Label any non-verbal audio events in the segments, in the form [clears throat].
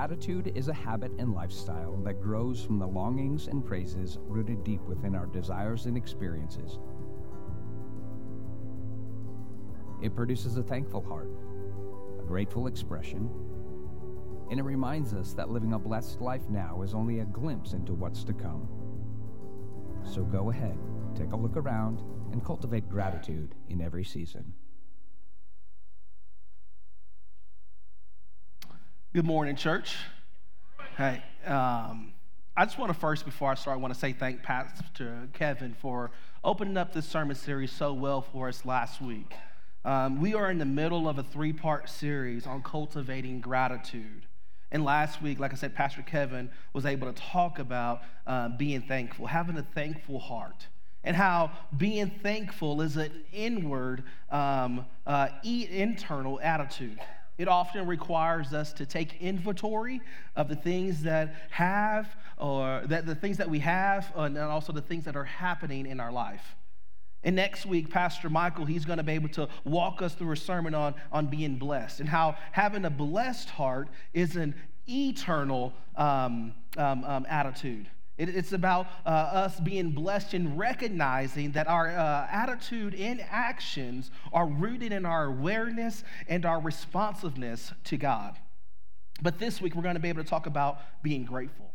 Gratitude is a habit and lifestyle that grows from the longings and praises rooted deep within our desires and experiences. It produces a thankful heart, a grateful expression, and it reminds us that living a blessed life now is only a glimpse into what's to come. So go ahead, take a look around, and cultivate gratitude in every season. Good morning, church. Hey, um, I just want to first, before I start, I want to say thank Pastor Kevin for opening up this sermon series so well for us last week. Um, we are in the middle of a three part series on cultivating gratitude. And last week, like I said, Pastor Kevin was able to talk about uh, being thankful, having a thankful heart, and how being thankful is an inward, um, uh, internal attitude. It often requires us to take inventory of the things that have, or that the things that we have, and also the things that are happening in our life. And next week, Pastor Michael, he's going to be able to walk us through a sermon on, on being blessed and how having a blessed heart is an eternal um, um, um, attitude. It's about uh, us being blessed and recognizing that our uh, attitude and actions are rooted in our awareness and our responsiveness to God. But this week, we're going to be able to talk about being grateful,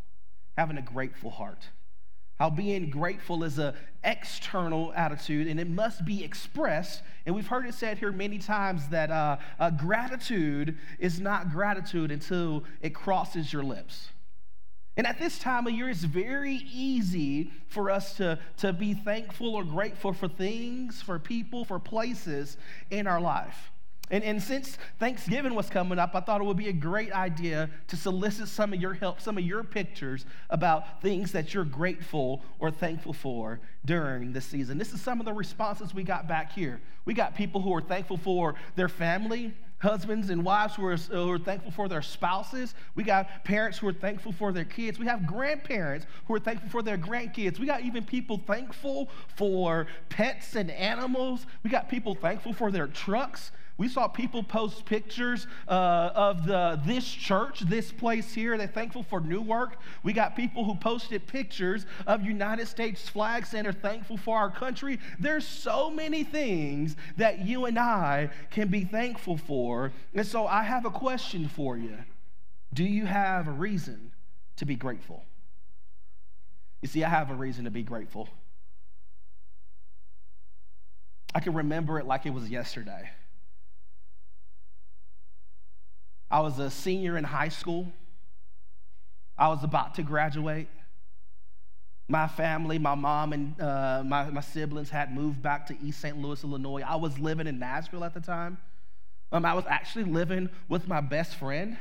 having a grateful heart. How being grateful is an external attitude and it must be expressed. And we've heard it said here many times that uh, uh, gratitude is not gratitude until it crosses your lips. And at this time of year, it's very easy for us to, to be thankful or grateful for things, for people, for places in our life. And, and since Thanksgiving was coming up, I thought it would be a great idea to solicit some of your help, some of your pictures about things that you're grateful or thankful for during this season. This is some of the responses we got back here. We got people who are thankful for their family, husbands and wives who are, who are, thankful for their spouses. We got parents who are thankful for their kids. We have grandparents who are thankful for their grandkids. We got even people thankful for pets and animals. We got people thankful for their trucks. We saw people post pictures uh, of the, this church, this place here. They're thankful for new work. We got people who posted pictures of United States flags and are thankful for our country. There's so many things that you and I can be thankful for. And so I have a question for you. Do you have a reason to be grateful? You see, I have a reason to be grateful. I can remember it like it was yesterday. I was a senior in high school. I was about to graduate. My family, my mom, and uh, my, my siblings had moved back to East St. Louis, Illinois. I was living in Nashville at the time. Um, I was actually living with my best friend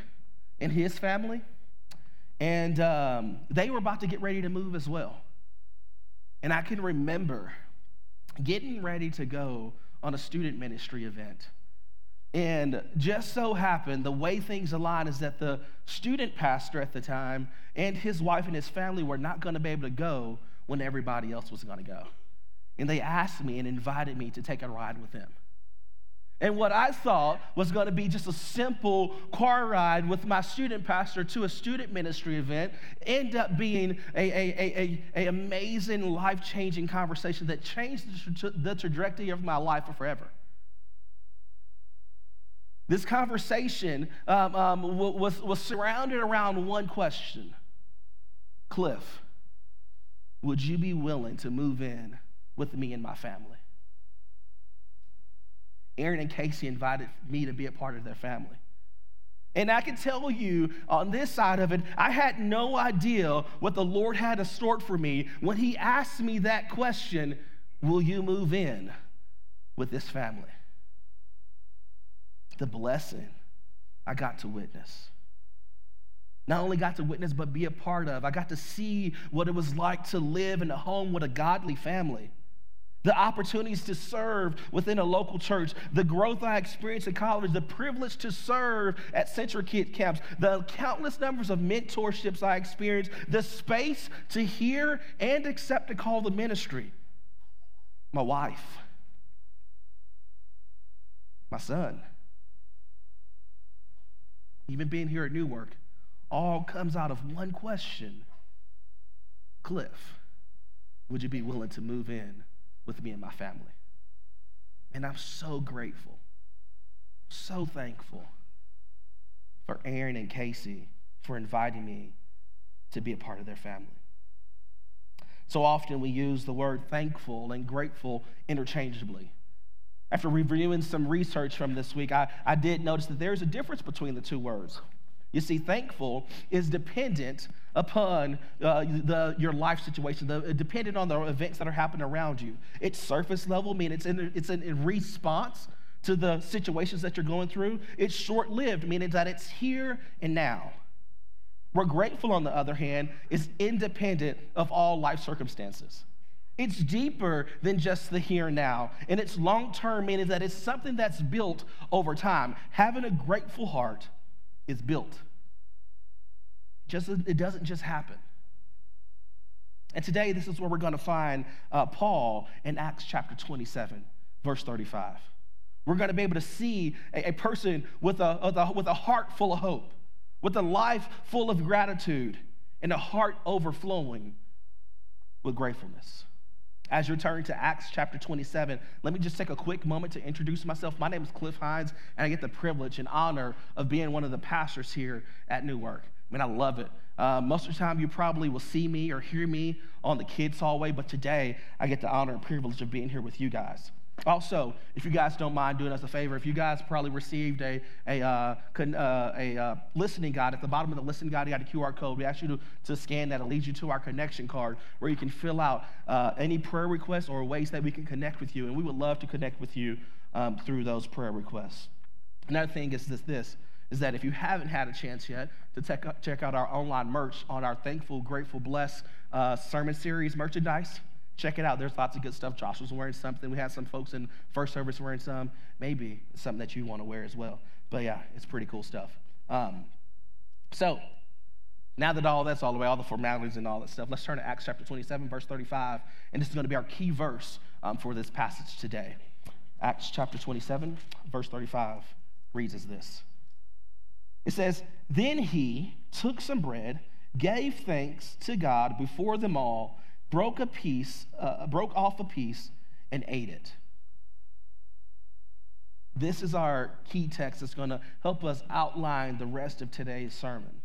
and his family. And um, they were about to get ready to move as well. And I can remember getting ready to go on a student ministry event. And just so happened, the way things aligned is that the student pastor at the time and his wife and his family were not going to be able to go when everybody else was going to go. And they asked me and invited me to take a ride with them. And what I thought was going to be just a simple car ride with my student pastor to a student ministry event ended up being a, a, a, a, amazing, life changing conversation that changed the, tra- the trajectory of my life forever. This conversation um, um, was, was surrounded around one question Cliff, would you be willing to move in with me and my family? Aaron and Casey invited me to be a part of their family. And I can tell you on this side of it, I had no idea what the Lord had to sort for me when He asked me that question Will you move in with this family? The blessing I got to witness. Not only got to witness, but be a part of. I got to see what it was like to live in a home with a godly family. The opportunities to serve within a local church, the growth I experienced in college, the privilege to serve at CentriKid Camps, the countless numbers of mentorships I experienced, the space to hear and accept the call to ministry. My wife, my son even being here at Newark, all comes out of one question Cliff, would you be willing to move in with me and my family? And I'm so grateful, so thankful for Aaron and Casey for inviting me to be a part of their family. So often we use the word thankful and grateful interchangeably. After reviewing some research from this week, I, I did notice that there's a difference between the two words. You see, thankful is dependent upon uh, the, your life situation, the, dependent on the events that are happening around you. It's surface level, meaning it's in, it's in response to the situations that you're going through. It's short lived, meaning that it's here and now. We're grateful, on the other hand, is independent of all life circumstances. It's deeper than just the here and now. And it's long term, meaning that it's something that's built over time. Having a grateful heart is built. Just, it doesn't just happen. And today, this is where we're going to find uh, Paul in Acts chapter 27, verse 35. We're going to be able to see a, a person with a, with a, with a heart full of hope, with a life full of gratitude, and a heart overflowing with gratefulness. As you're turning to Acts chapter 27, let me just take a quick moment to introduce myself. My name is Cliff Hines, and I get the privilege and honor of being one of the pastors here at Newark. I mean, I love it. Uh, most of the time, you probably will see me or hear me on the kids' hallway, but today I get the honor and privilege of being here with you guys. Also, if you guys don't mind doing us a favor, if you guys probably received a, a, uh, uh, a uh, listening guide, at the bottom of the listening guide, you got a QR code. We ask you to, to scan that. It leads you to our connection card where you can fill out uh, any prayer requests or ways that we can connect with you. And we would love to connect with you um, through those prayer requests. Another thing is this, this is that if you haven't had a chance yet to check out, check out our online merch on our Thankful, Grateful, Blessed uh, sermon series merchandise, Check it out. There's lots of good stuff. Josh was wearing something. We had some folks in first service wearing some. Maybe something that you want to wear as well. But yeah, it's pretty cool stuff. Um, so now that all that's all the way, all the formalities and all that stuff, let's turn to Acts chapter 27, verse 35. And this is going to be our key verse um, for this passage today. Acts chapter 27, verse 35 reads as this It says, Then he took some bread, gave thanks to God before them all broke a piece, uh, broke off a piece, and ate it. This is our key text that's going to help us outline the rest of today's sermon.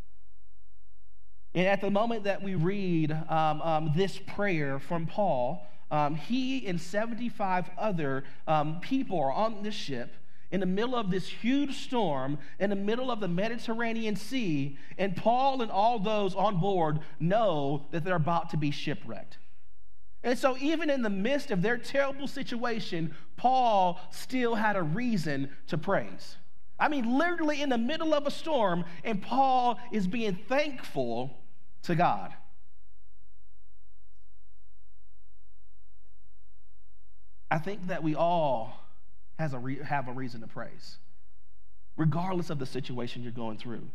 And at the moment that we read um, um, this prayer from Paul, um, he and 75 other um, people are on this ship in the middle of this huge storm, in the middle of the Mediterranean Sea, and Paul and all those on board know that they're about to be shipwrecked. And so, even in the midst of their terrible situation, Paul still had a reason to praise. I mean, literally in the middle of a storm, and Paul is being thankful to God. I think that we all has a re- have a reason to praise, regardless of the situation you're going through.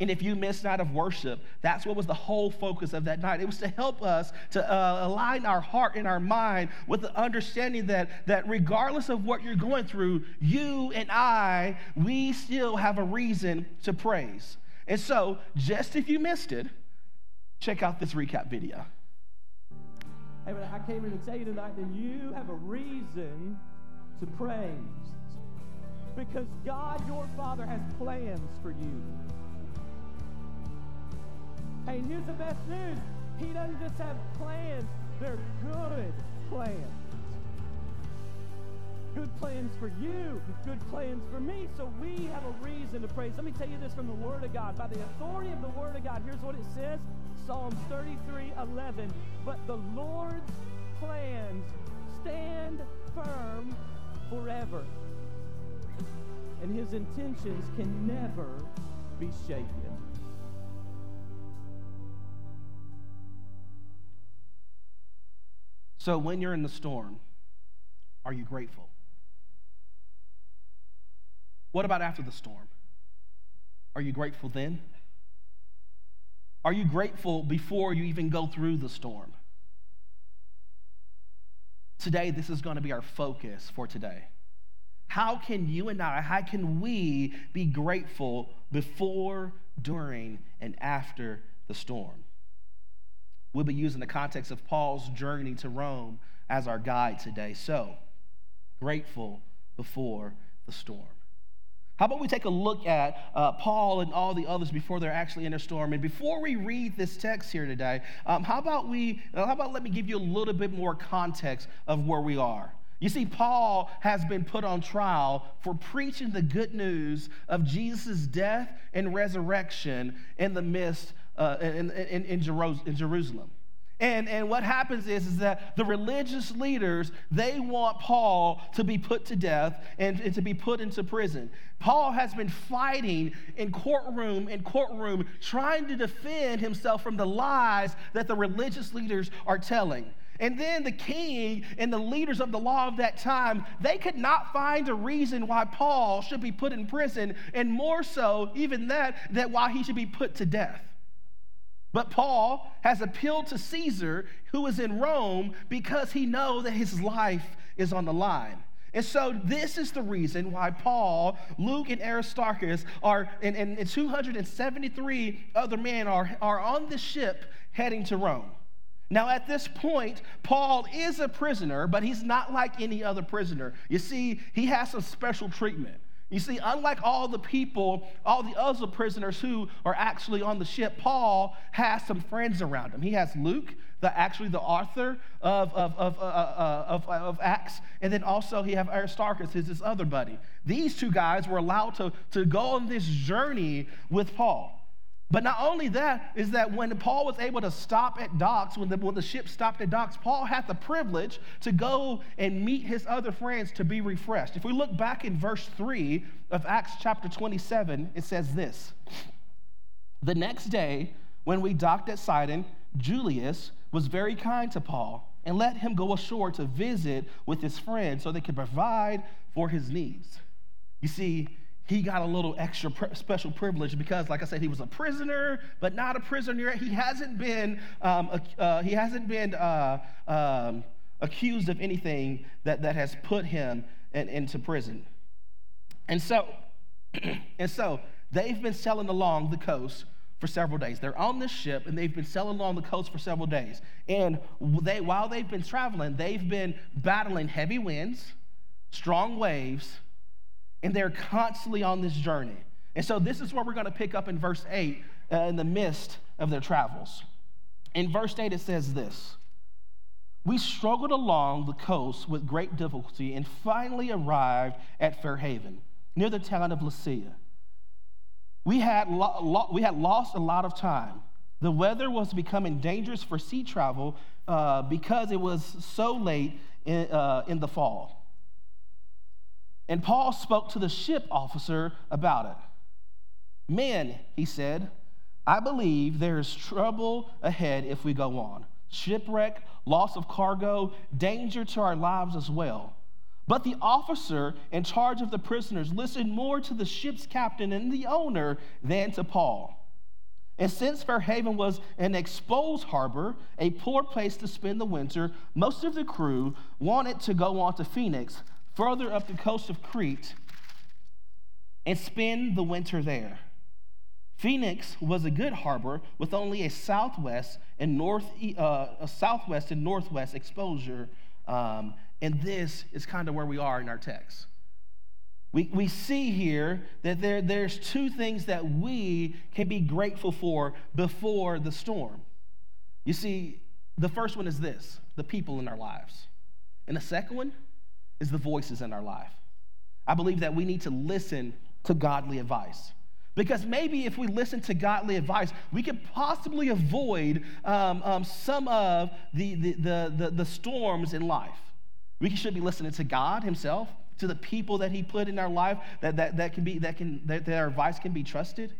And if you missed night of worship, that's what was the whole focus of that night. It was to help us to uh, align our heart and our mind with the understanding that, that regardless of what you're going through, you and I, we still have a reason to praise. And so, just if you missed it, check out this recap video. Hey, but I came here to tell you tonight that you have a reason to praise. Because God, your Father, has plans for you. Hey, here's the best news. He doesn't just have plans, they're good plans. Good plans for you, good plans for me. So we have a reason to praise. Let me tell you this from the Word of God. By the authority of the Word of God, here's what it says Psalms 33 11. But the Lord's plans stand firm forever, and his intentions can never be shaken. So when you're in the storm, are you grateful? What about after the storm? Are you grateful then? Are you grateful before you even go through the storm? Today, this is going to be our focus for today. How can you and I, how can we be grateful before during, and after the storm. We'll be using the context of Paul's journey to Rome as our guide today. So, grateful before the storm. How about we take a look at uh, Paul and all the others before they're actually in a storm? And before we read this text here today, um, how about we? Uh, how about let me give you a little bit more context of where we are. You see, Paul has been put on trial for preaching the good news of Jesus' death and resurrection in the midst uh, in, in, in, Jerusalem. And, and what happens is, is that the religious leaders, they want Paul to be put to death and, and to be put into prison. Paul has been fighting in courtroom in courtroom, trying to defend himself from the lies that the religious leaders are telling. And then the king and the leaders of the law of that time, they could not find a reason why Paul should be put in prison, and more so, even that, that why he should be put to death. But Paul has appealed to Caesar, who is in Rome, because he knows that his life is on the line. And so, this is the reason why Paul, Luke, and Aristarchus are, and, and 273 other men are, are on the ship heading to Rome. Now, at this point, Paul is a prisoner, but he's not like any other prisoner. You see, he has some special treatment. You see, unlike all the people, all the other prisoners who are actually on the ship, Paul has some friends around him. He has Luke, the actually the author of, of, of, uh, uh, of, of, Acts, and then also he have Aristarchus, is his other buddy. These two guys were allowed to, to go on this journey with Paul. But not only that, is that when Paul was able to stop at docks, when the, when the ship stopped at docks, Paul had the privilege to go and meet his other friends to be refreshed. If we look back in verse 3 of Acts chapter 27, it says this The next day, when we docked at Sidon, Julius was very kind to Paul and let him go ashore to visit with his friends so they could provide for his needs. You see, he got a little extra special privilege because, like I said, he was a prisoner, but not a prisoner. He hasn't been, um, uh, he hasn't been uh, um, accused of anything that, that has put him in, into prison. And so, [clears throat] and so they've been sailing along the coast for several days. They're on this ship and they've been sailing along the coast for several days. And they, while they've been traveling, they've been battling heavy winds, strong waves, and they're constantly on this journey. And so this is where we're going to pick up in verse 8 uh, in the midst of their travels. In verse 8, it says this We struggled along the coast with great difficulty and finally arrived at Fair Haven, near the town of Lasea. We had, lo- lo- we had lost a lot of time. The weather was becoming dangerous for sea travel uh, because it was so late in, uh, in the fall. And Paul spoke to the ship officer about it. Men, he said, I believe there is trouble ahead if we go on shipwreck, loss of cargo, danger to our lives as well. But the officer in charge of the prisoners listened more to the ship's captain and the owner than to Paul. And since Fair Haven was an exposed harbor, a poor place to spend the winter, most of the crew wanted to go on to Phoenix, further up the coast of Crete and spend the winter there. Phoenix was a good harbor with only a southwest and north, uh, a southwest and northwest exposure, um, and this is kind of where we are in our text. We, we see here that there, there's two things that we can be grateful for before the storm. You see, the first one is this the people in our lives. And the second one is the voices in our life. I believe that we need to listen to godly advice. Because maybe if we listen to godly advice, we could possibly avoid um, um, some of the, the, the, the, the storms in life. We should be listening to God Himself, to the people that He put in our life that, that, that can be that can that, that our advice can be trusted.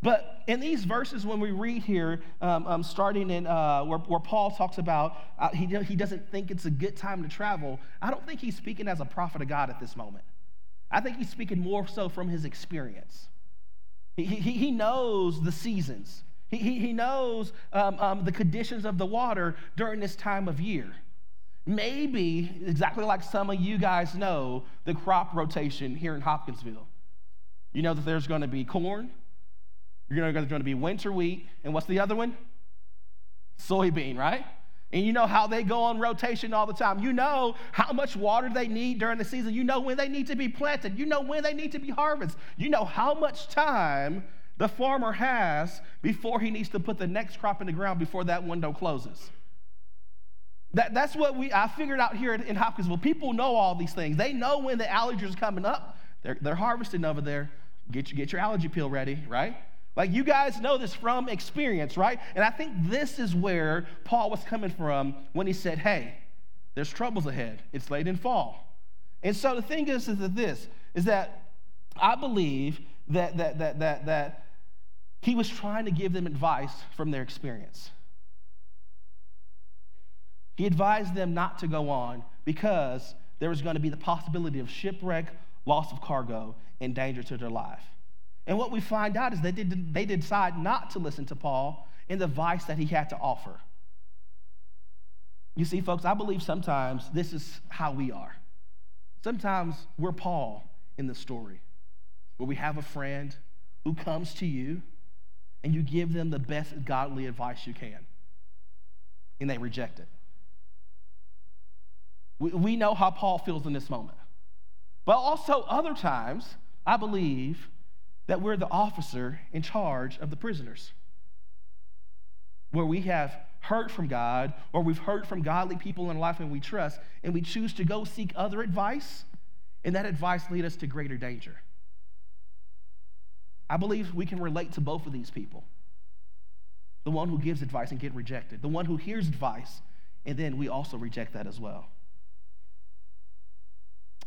But in these verses, when we read here, um, um, starting in uh, where, where, Paul talks about uh, he, he doesn't think it's a good time to travel, I don't think he's speaking as a prophet of God at this moment. I think he's speaking more so from his experience. He, he, he knows the seasons, he, he, he knows um, um, the conditions of the water during this time of year. Maybe, exactly like some of you guys know, the crop rotation here in Hopkinsville. You know that there's going to be corn, You're going to be winter wheat, and what's the other one? Soybean, right? And you know how they go on rotation all the time. You know how much water they need during the season. You know when they need to be planted. You know when they need to be harvested. You know how much time the farmer has before he needs to put the next crop in the ground before that window closes. That, that's what we I figured out here in Hopkinsville. People know all these things. They know when the allergies are coming up. They're, they're harvesting over there. Get, you, get your allergy pill ready, right? Like you guys know this from experience, right? And I think this is where Paul was coming from when he said, hey, there's troubles ahead. It's late in fall. And so the thing is, is that this is that I believe that that that that that he was trying to give them advice from their experience. He advised them not to go on because there was going to be the possibility of shipwreck, loss of cargo, and danger to their life. And what we find out is they did, they decide not to listen to Paul and the advice that he had to offer. You see, folks, I believe sometimes this is how we are. Sometimes we're Paul in the story, where we have a friend who comes to you and you give them the best godly advice you can, and they reject it. We, we know how Paul feels in this moment. But also, other times, I believe that we're the officer in charge of the prisoners. Where we have heard from God or we've heard from godly people in life and we trust, and we choose to go seek other advice, and that advice lead us to greater danger. I believe we can relate to both of these people. The one who gives advice and get rejected, the one who hears advice, and then we also reject that as well.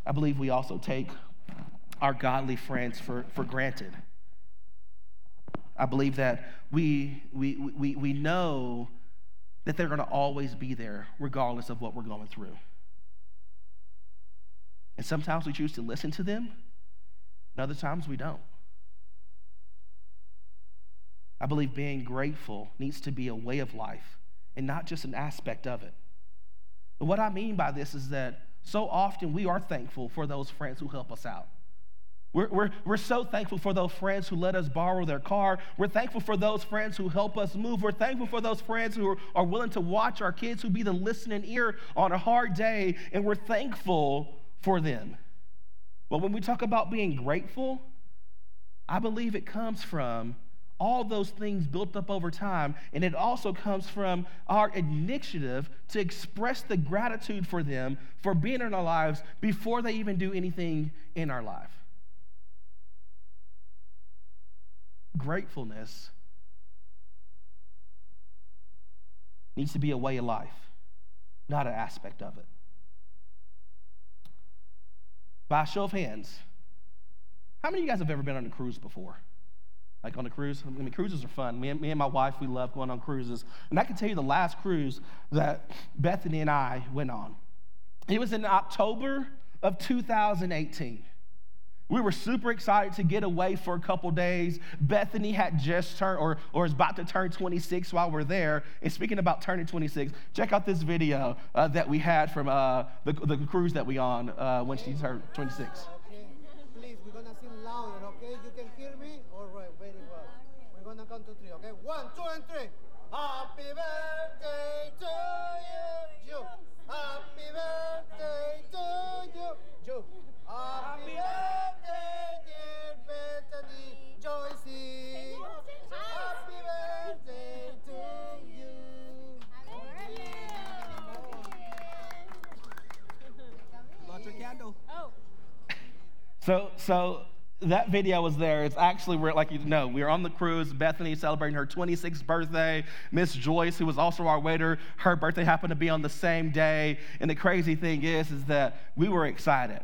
I believe we also take our godly friends for, for granted. I believe that we, we, we, we know that they're going to always be there regardless of what we're going through. And sometimes we choose to listen to them, and other times we don't. I believe being grateful needs to be a way of life and not just an aspect of it. But what I mean by this is that so often we are thankful for those friends who help us out. We're, we're, we're so thankful for those friends who let us borrow their car. We're thankful for those friends who help us move. We're thankful for those friends who are, are willing to watch our kids, who be the listening ear on a hard day, and we're thankful for them. But when we talk about being grateful, I believe it comes from all those things built up over time. And it also comes from our initiative to express the gratitude for them for being in our lives before they even do anything in our life. Gratefulness needs to be a way of life, not an aspect of it. By show of hands, how many of you guys have ever been on a cruise before? like on a cruise. I mean, cruises are fun. Me and, me and my wife, we love going on cruises. And I can tell you the last cruise that Bethany and I went on. It was in October of 2018. We were super excited to get away for a couple days. Bethany had just turned, or, or is about to turn 26 while we're there. And speaking about turning 26, check out this video uh, that we had from uh, the, the cruise that we on uh, when she turned 26. Okay, please, we're gonna sing louder, okay? You can hear me? All right, very well. We're gonna count to three, okay? One, two, and three. Happy birthday to you, you. Happy birthday to you, you. Happy birthday, dear Bethany Joycey. Happy birthday to you. Light your candle. So, so that video was there. It's actually where, like you know, we were on the cruise. Bethany celebrating her 26th birthday. Miss Joyce, who was also our waiter, her birthday happened to be on the same day. And the crazy thing is, is that we were excited.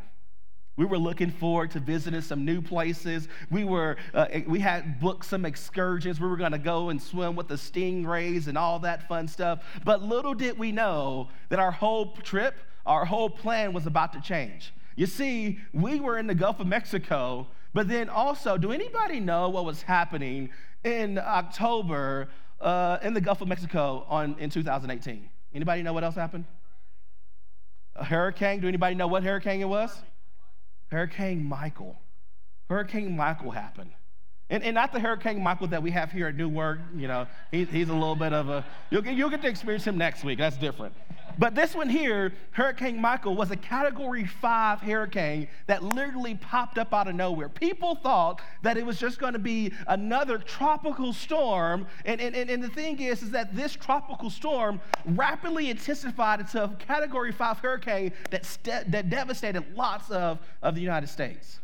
We were looking forward to visiting some new places. We were, uh, we had booked some excursions. We were going to go and swim with the stingrays and all that fun stuff. But little did we know that our whole trip, our whole plan was about to change. You see, we were in the Gulf of Mexico, but then also, do anybody know what was happening in October uh, in the Gulf of Mexico on, in 2018? Anybody know what else happened? A hurricane. Do anybody know what hurricane it was? Hurricane Michael. Hurricane Michael happened. And, and not the Hurricane Michael that we have here at New Newark. You know, he, he's a little bit of a, you'll get, you'll get to experience him next week. That's different. But this one here, Hurricane Michael, was a category five hurricane that literally popped up out of nowhere. People thought that it was just going to be another tropical storm. And, and, and and the thing is, is that this tropical storm rapidly intensified into a category five hurricane that, that devastated lots of, of the United States.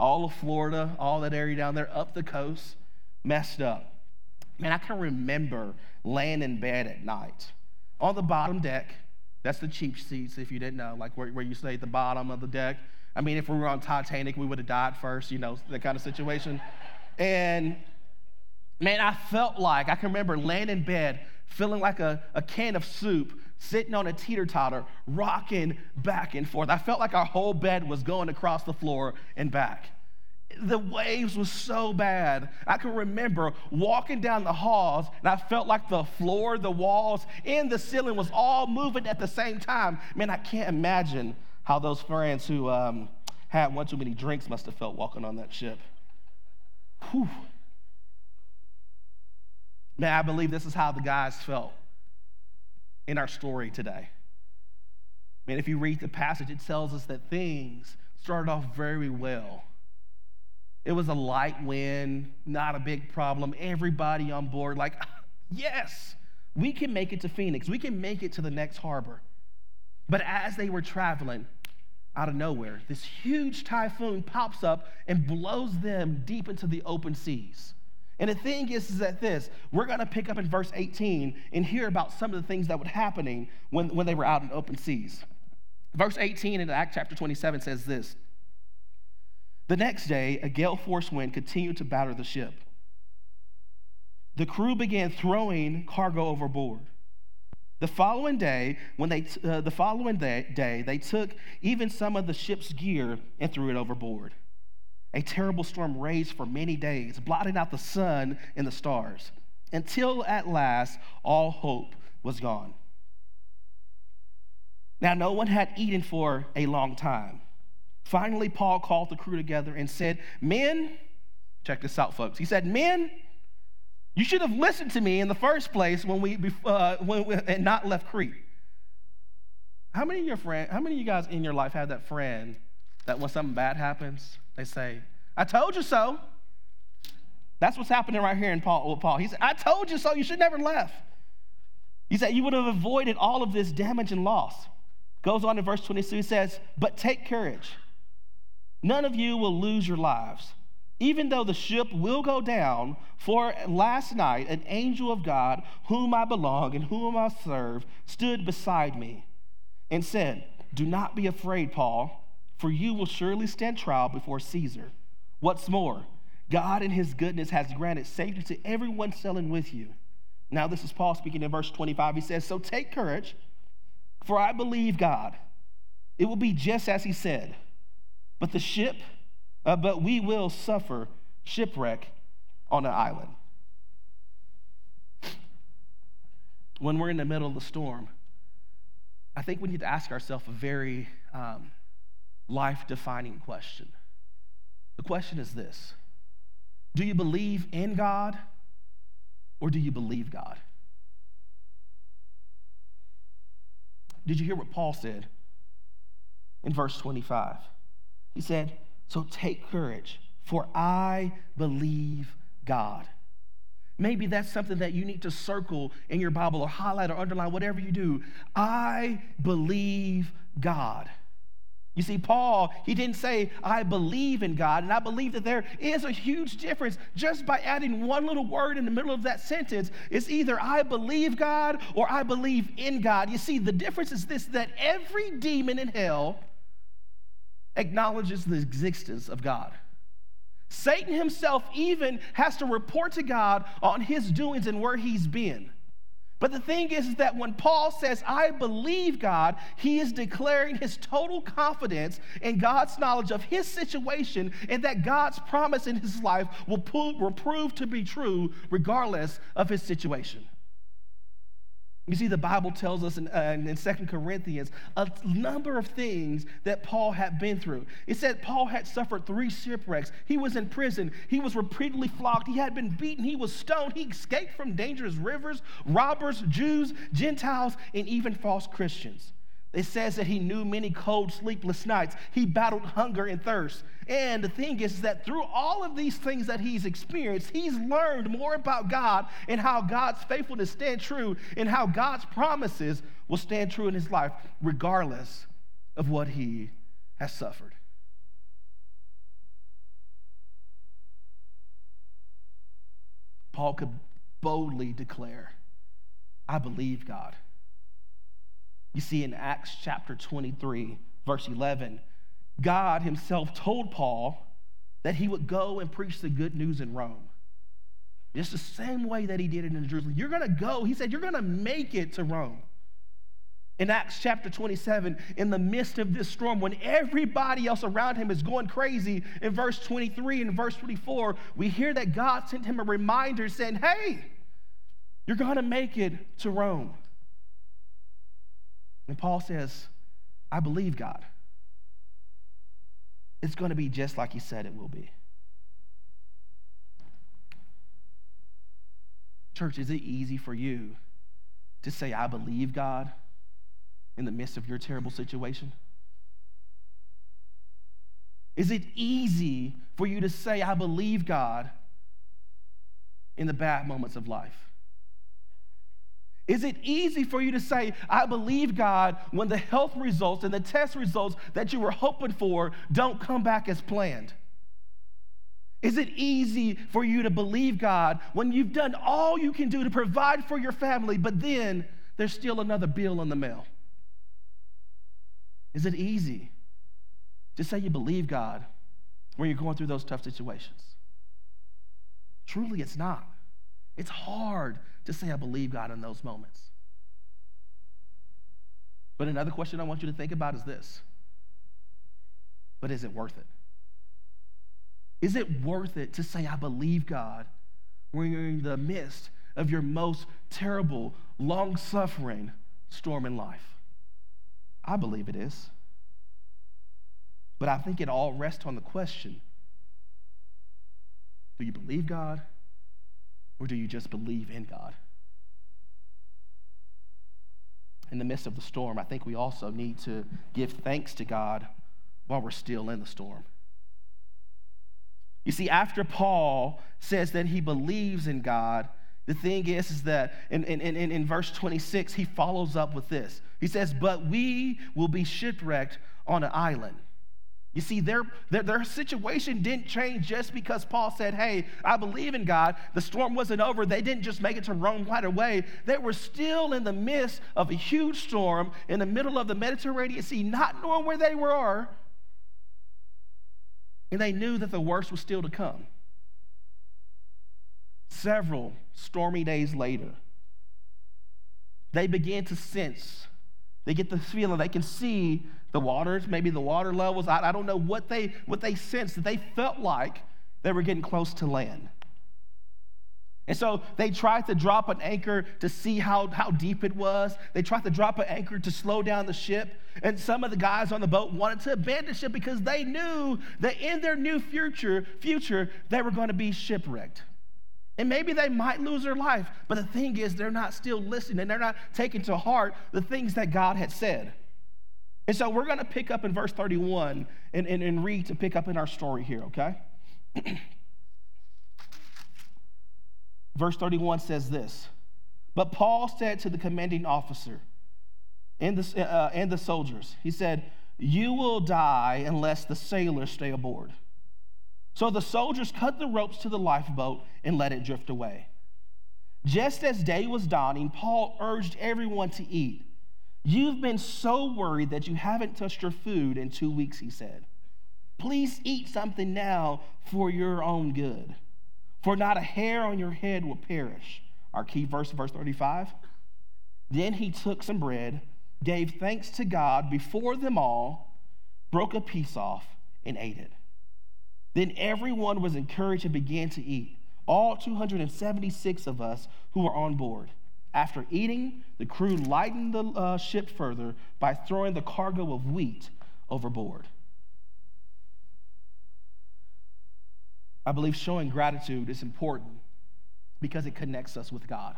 All of Florida, all that area down there, up the coast, messed up. Man, I can remember laying in bed at night on the bottom deck. That's the cheap seats, if you didn't know, like where, where you stay at the bottom of the deck. I mean, if we were on Titanic, we would have died first, you know, that kind of situation. And man, I felt like, I can remember laying in bed, feeling like a, a can of soup, sitting on a teeter totter, rocking back and forth. I felt like our whole bed was going across the floor and back the waves was so bad. I can remember walking down the halls and I felt like the floor, the walls, and the ceiling was all moving at the same time. Man, I can't imagine how those friends who um, had one too many drinks must have felt walking on that ship. Whew. Man, I believe this is how the guys felt in our story today. Man, if you read the passage, it tells us that things started off very well it was a light wind, not a big problem. Everybody on board, like, [laughs] yes, we can make it to Phoenix. We can make it to the next harbor. But as they were traveling, out of nowhere, this huge typhoon pops up and blows them deep into the open seas. And the thing is, is that this, we're going to pick up in verse 18 and hear about some of the things that were happening when, when they were out in open seas. Verse 18 in Act chapter 27 says this the next day, a gale force wind continued to batter the ship. The crew began throwing cargo overboard. The following day, when they uh, the following day, day, they took even some of the ship's gear and threw it overboard. A terrible storm raged for many days, blotting out the sun and the stars, until at last all hope was gone. Now, no one had eaten for a long time. Finally, Paul called the crew together and said, Men, check this out, folks. He said, Men, you should have listened to me in the first place when we, uh, when we and not left Crete. How many of your friend, how many of you guys in your life have that friend that when something bad happens, they say, I told you so. That's what's happening right here in Paul with Paul. He said, I told you so, you should never left. He said, You would have avoided all of this damage and loss. Goes on in verse 22, he says, But take courage. None of you will lose your lives, even though the ship will go down. For last night, an angel of God, whom I belong and whom I serve, stood beside me and said, Do not be afraid, Paul, for you will surely stand trial before Caesar. What's more, God in his goodness has granted safety to everyone sailing with you. Now, this is Paul speaking in verse 25. He says, So take courage, for I believe God. It will be just as he said. But the ship, uh, but we will suffer shipwreck on an island. When we're in the middle of the storm, I think we need to ask ourselves a very um, life defining question. The question is this Do you believe in God or do you believe God? Did you hear what Paul said in verse 25? He said, So take courage, for I believe God. Maybe that's something that you need to circle in your Bible or highlight or underline, whatever you do. I believe God. You see, Paul, he didn't say, I believe in God. And I believe that there is a huge difference just by adding one little word in the middle of that sentence. It's either I believe God or I believe in God. You see, the difference is this that every demon in hell acknowledges the existence of God. Satan himself even has to report to God on his doings and where he's been. But the thing is, is that when Paul says, I believe God, he is declaring his total confidence in God's knowledge of his situation and that God's promise in his life will, will prove to be true regardless of his situation. You see, the Bible tells us in, uh, in 2 Corinthians a number of things that Paul had been through. It said Paul had suffered three shipwrecks. He was in prison. He was repeatedly flogged. He had been beaten. He was stoned. He escaped from dangerous rivers, robbers, Jews, Gentiles, and even false Christians. It says that he knew many cold, sleepless nights. He battled hunger and thirst. And the thing is that through all of these things that he's experienced, he's learned more about God and how God's faithfulness stand true and how God's promises will stand true in his life, regardless of what he has suffered. Paul could boldly declare, I believe God. You see, in Acts chapter 23, verse 11, God himself told Paul that he would go and preach the good news in Rome. Just the same way that he did it in Jerusalem. You're going to go, he said, you're going to make it to Rome. In Acts chapter 27, in the midst of this storm, when everybody else around him is going crazy, in verse 23 and verse 24, we hear that God sent him a reminder saying, Hey, you're going to make it to Rome. And Paul says, I believe God. It's going to be just like he said it will be. Church, is it easy for you to say, I believe God in the midst of your terrible situation? Is it easy for you to say, I believe God in the bad moments of life? Is it easy for you to say, I believe God, when the health results and the test results that you were hoping for don't come back as planned? Is it easy for you to believe God when you've done all you can do to provide for your family, but then there's still another bill in the mail? Is it easy to say you believe God when you're going through those tough situations? Truly, it's not. It's hard to say, I believe God in those moments. But another question I want you to think about is this But is it worth it? Is it worth it to say, I believe God when you're in the midst of your most terrible, long suffering storm in life? I believe it is. But I think it all rests on the question do you believe God or do you just believe in God? In the midst of the storm, I think we also need to give thanks to God while we're still in the storm. You see, after Paul says that he believes in God, the thing is, is that in, in, in, in verse 26, he follows up with this. He says, But we will be shipwrecked on an island. You see, their, their, their, situation didn't change just because Paul said, Hey, I believe in God. The storm wasn't over. They didn't just make it to Rome right away. They were still in the midst of a huge storm in the middle of the Mediterranean Sea, not knowing where they were. And they knew that the worst was still to come. Several stormy days later, they began to sense, they get the feeling, they can see the waters, maybe the water levels. I, I don't know what they, what they sensed that they felt like they were getting close to land. And so they tried to drop an anchor to see how, how deep it was. They tried to drop an anchor to slow down the ship. And some of the guys on the boat wanted to abandon ship because they knew that in their new future, future they were going to be shipwrecked. And maybe they might lose their life. But the thing is, they're not still listening and they're not taking to heart the things that God had said. And so we're going to pick up in verse 31 and, and, and read to pick up in our story here, okay? [clears throat] verse 31 says this But Paul said to the commanding officer and the, uh, and the soldiers, he said, You will die unless the sailors stay aboard. So the soldiers cut the ropes to the lifeboat and let it drift away. Just as day was dawning, Paul urged everyone to eat. You've been so worried that you haven't touched your food in two weeks, he said. Please eat something now for your own good, for not a hair on your head will perish. Our key verse, verse 35. Then he took some bread, gave thanks to God before them all, broke a piece off, and ate it. Then everyone was encouraged and began to eat, all 276 of us who were on board. After eating, the crew lightened the uh, ship further by throwing the cargo of wheat overboard. I believe showing gratitude is important because it connects us with God.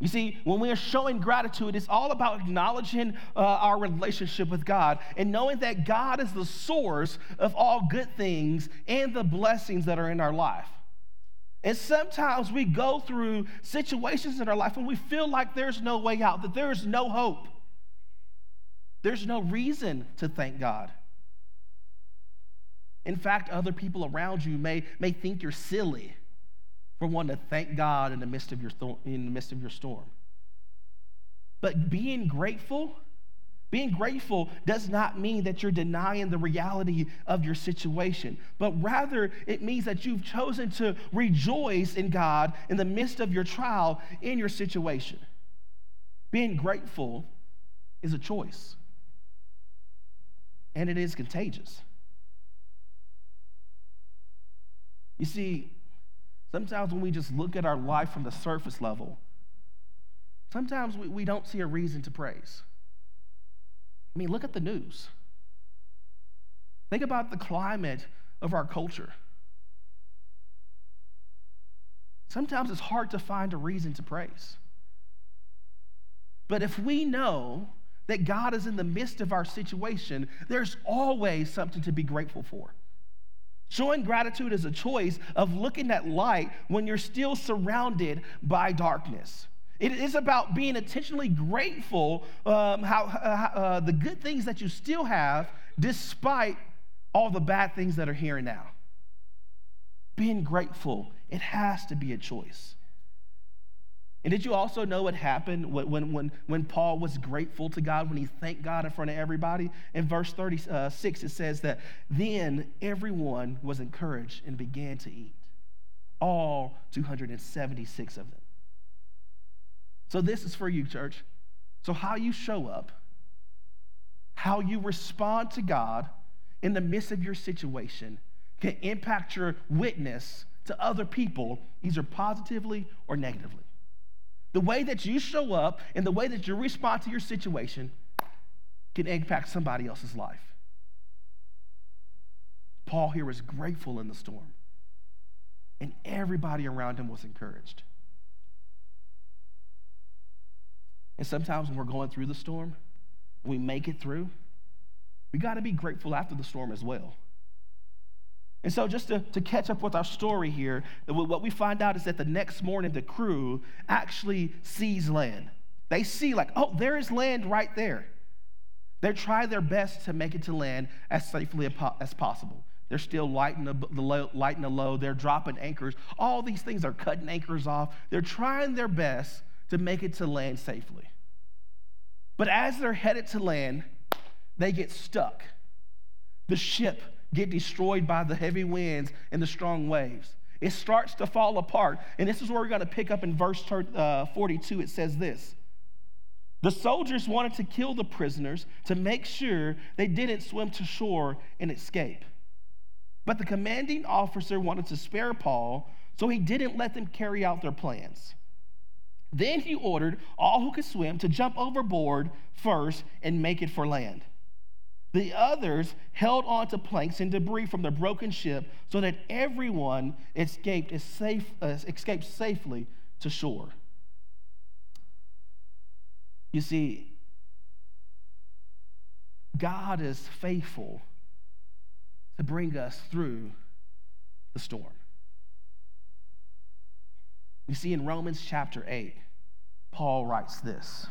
You see, when we are showing gratitude, it's all about acknowledging uh, our relationship with God and knowing that God is the source of all good things and the blessings that are in our life. And sometimes we go through situations in our life and we feel like there's no way out, that there is no hope. There's no reason to thank God. In fact, other people around you may, may think you're silly for wanting to thank God in the midst of your, in the midst of your storm. But being grateful, being grateful does not mean that you're denying the reality of your situation, but rather it means that you've chosen to rejoice in God in the midst of your trial in your situation. Being grateful is a choice, and it is contagious. You see, sometimes when we just look at our life from the surface level, sometimes we, we don't see a reason to praise. I mean, look at the news. Think about the climate of our culture. Sometimes it's hard to find a reason to praise. But if we know that God is in the midst of our situation, there's always something to be grateful for. Showing gratitude is a choice of looking at light when you're still surrounded by darkness. It is about being intentionally grateful um, how, uh, uh, the good things that you still have despite all the bad things that are here and now. Being grateful, it has to be a choice. And did you also know what happened when, when, when Paul was grateful to God, when he thanked God in front of everybody? In verse 36, it says that then everyone was encouraged and began to eat, all 276 of them. So, this is for you, church. So, how you show up, how you respond to God in the midst of your situation can impact your witness to other people, either positively or negatively. The way that you show up and the way that you respond to your situation can impact somebody else's life. Paul here was grateful in the storm, and everybody around him was encouraged. And sometimes when we're going through the storm, we make it through, we got to be grateful after the storm as well. And so, just to, to catch up with our story here, what we find out is that the next morning, the crew actually sees land. They see, like, oh, there is land right there. They try their best to make it to land as safely as possible. They're still lighting the, lighting the load. They're dropping anchors. All these things are cutting anchors off. They're trying their best to make it to land safely. But as they're headed to land, they get stuck. The ship get destroyed by the heavy winds and the strong waves. It starts to fall apart. And this is where we're going to pick up in verse uh, 42. It says this The soldiers wanted to kill the prisoners to make sure they didn't swim to shore and escape. But the commanding officer wanted to spare Paul, so he didn't let them carry out their plans. Then he ordered all who could swim to jump overboard first and make it for land. The others held on to planks and debris from the broken ship so that everyone escaped, safe, uh, escaped safely to shore. You see, God is faithful to bring us through the storm. You see, in Romans chapter 8, Paul writes this.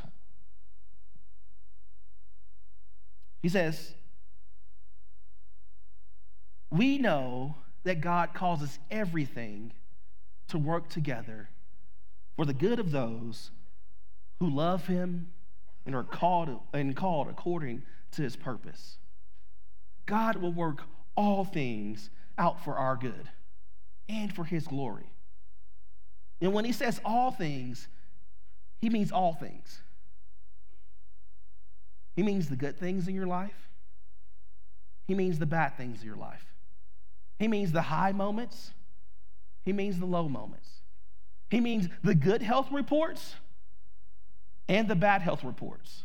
He says, We know that God causes everything to work together for the good of those who love him and are called and called according to his purpose. God will work all things out for our good and for his glory. And when he says all things, he means all things. He means the good things in your life. He means the bad things in your life. He means the high moments. He means the low moments. He means the good health reports and the bad health reports.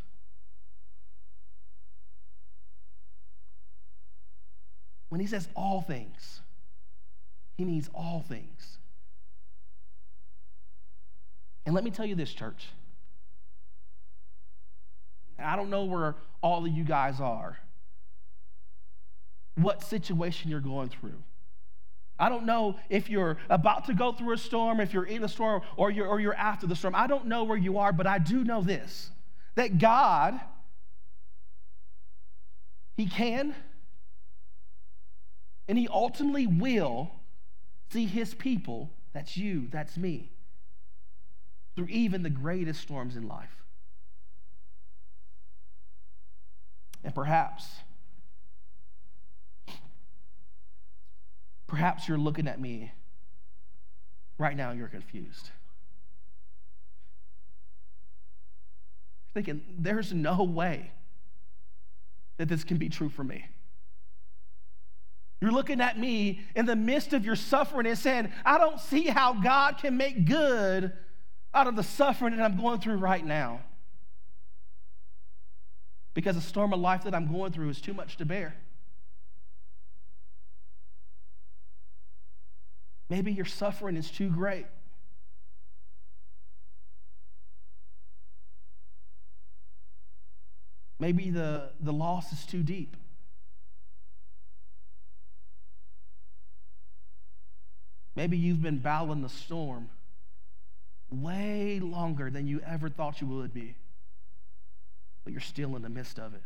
When he says all things, he means all things. And let me tell you this, church. I don't know where all of you guys are, what situation you're going through. I don't know if you're about to go through a storm, if you're in a storm, or you're, or you're after the storm. I don't know where you are, but I do know this that God, He can and He ultimately will see His people, that's you, that's me, through even the greatest storms in life. And perhaps, perhaps you're looking at me right now you're confused. Thinking, there's no way that this can be true for me. You're looking at me in the midst of your suffering and saying, I don't see how God can make good out of the suffering that I'm going through right now. Because the storm of life that I'm going through is too much to bear. Maybe your suffering is too great. Maybe the, the loss is too deep. Maybe you've been battling the storm way longer than you ever thought you would be, but you're still in the midst of it.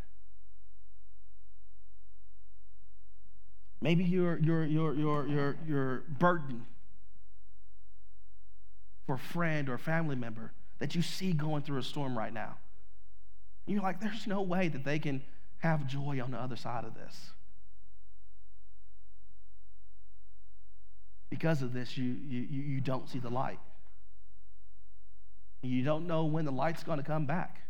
Maybe you're, you're, you're, you're, you're, you're burdened for a friend or family member that you see going through a storm right now. And you're like, there's no way that they can have joy on the other side of this. Because of this, you, you, you don't see the light. You don't know when the light's going to come back.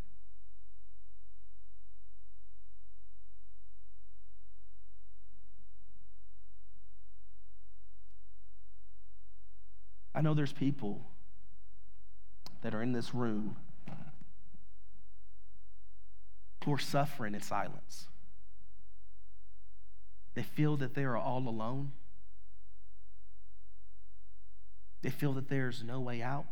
I know there's people that are in this room who are suffering in silence. They feel that they are all alone. They feel that there's no way out.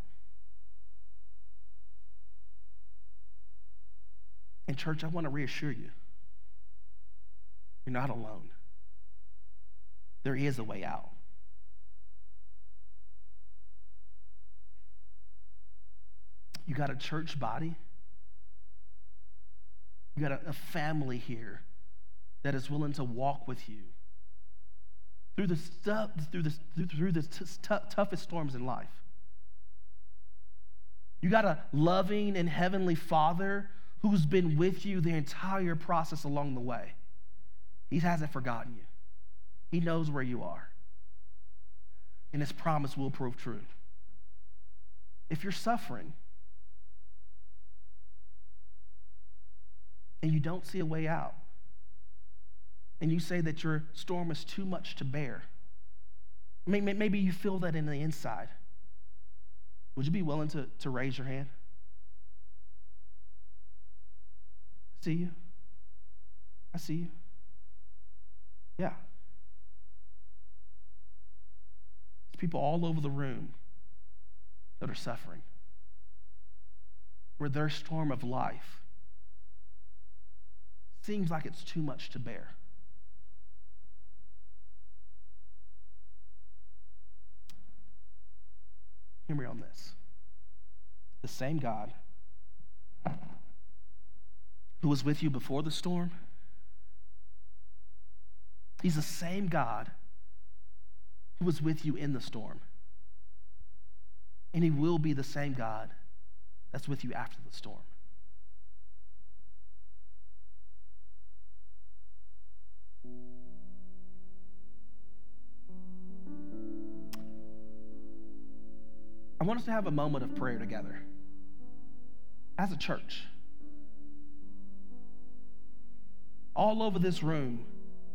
And, church, I want to reassure you you're not alone. There is a way out. You got a church body. You got a, a family here that is willing to walk with you through the stuff, through the, through the t- t- toughest storms in life. You got a loving and heavenly Father who's been with you the entire process along the way. He hasn't forgotten you. He knows where you are. And his promise will prove true. If you're suffering and you don't see a way out, and you say that your storm is too much to bear, maybe you feel that in the inside, would you be willing to, to raise your hand? I see you. I see you. Yeah. There's people all over the room that are suffering, where their storm of life seems like it's too much to bear. Hear me on this. The same God who was with you before the storm, He's the same God who was with you in the storm. And He will be the same God that's with you after the storm. I want us to have a moment of prayer together as a church. All over this room,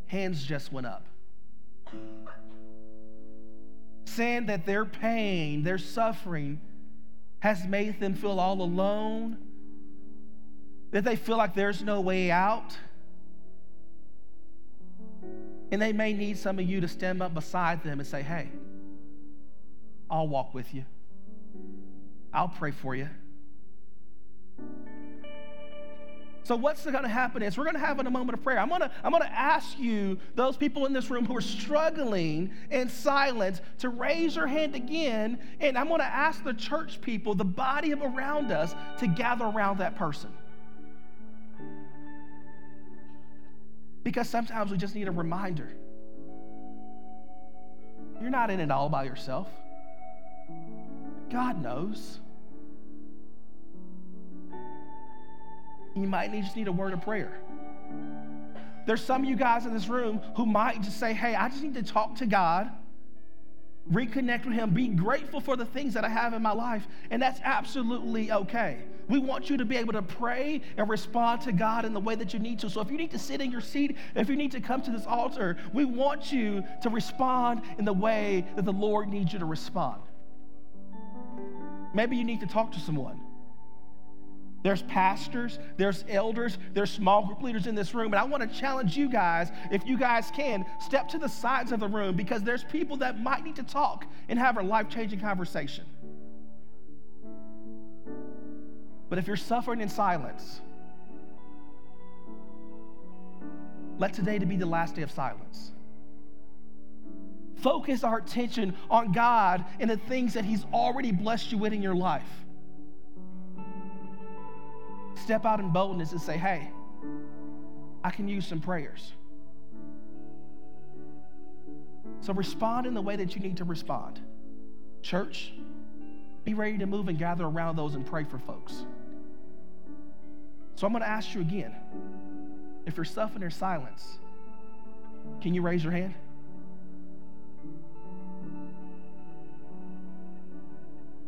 hands just went up. saying that their pain, their suffering has made them feel all alone, that they feel like there's no way out. And they may need some of you to stand up beside them and say, Hey, I'll walk with you, I'll pray for you. So what's going to happen is we're going to have a moment of prayer. I'm going to I'm going to ask you those people in this room who are struggling in silence to raise your hand again and I'm going to ask the church people, the body around us to gather around that person. Because sometimes we just need a reminder. You're not in it all by yourself. God knows. You might just need a word of prayer. There's some of you guys in this room who might just say, Hey, I just need to talk to God, reconnect with Him, be grateful for the things that I have in my life. And that's absolutely okay. We want you to be able to pray and respond to God in the way that you need to. So if you need to sit in your seat, if you need to come to this altar, we want you to respond in the way that the Lord needs you to respond. Maybe you need to talk to someone. There's pastors, there's elders, there's small group leaders in this room. And I want to challenge you guys, if you guys can, step to the sides of the room because there's people that might need to talk and have a life changing conversation. But if you're suffering in silence, let today to be the last day of silence. Focus our attention on God and the things that He's already blessed you with in your life step out in boldness and say, hey, I can use some prayers. So respond in the way that you need to respond. Church, be ready to move and gather around those and pray for folks. So I'm going to ask you again if you're suffering in silence, can you raise your hand?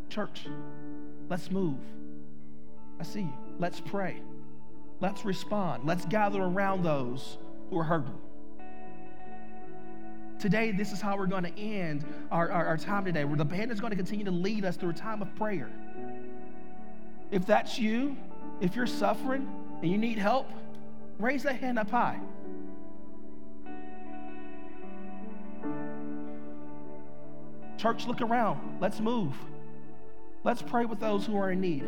Church, let's move. I see you. Let's pray. Let's respond. Let's gather around those who are hurting. Today, this is how we're going to end our, our, our, time today, where the band is going to continue to lead us through a time of prayer. If that's you, if you're suffering and you need help, raise that hand up high. Church, look around. Let's move. Let's pray with those who are in need.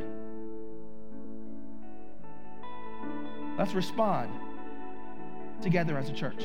Let's respond together as a church.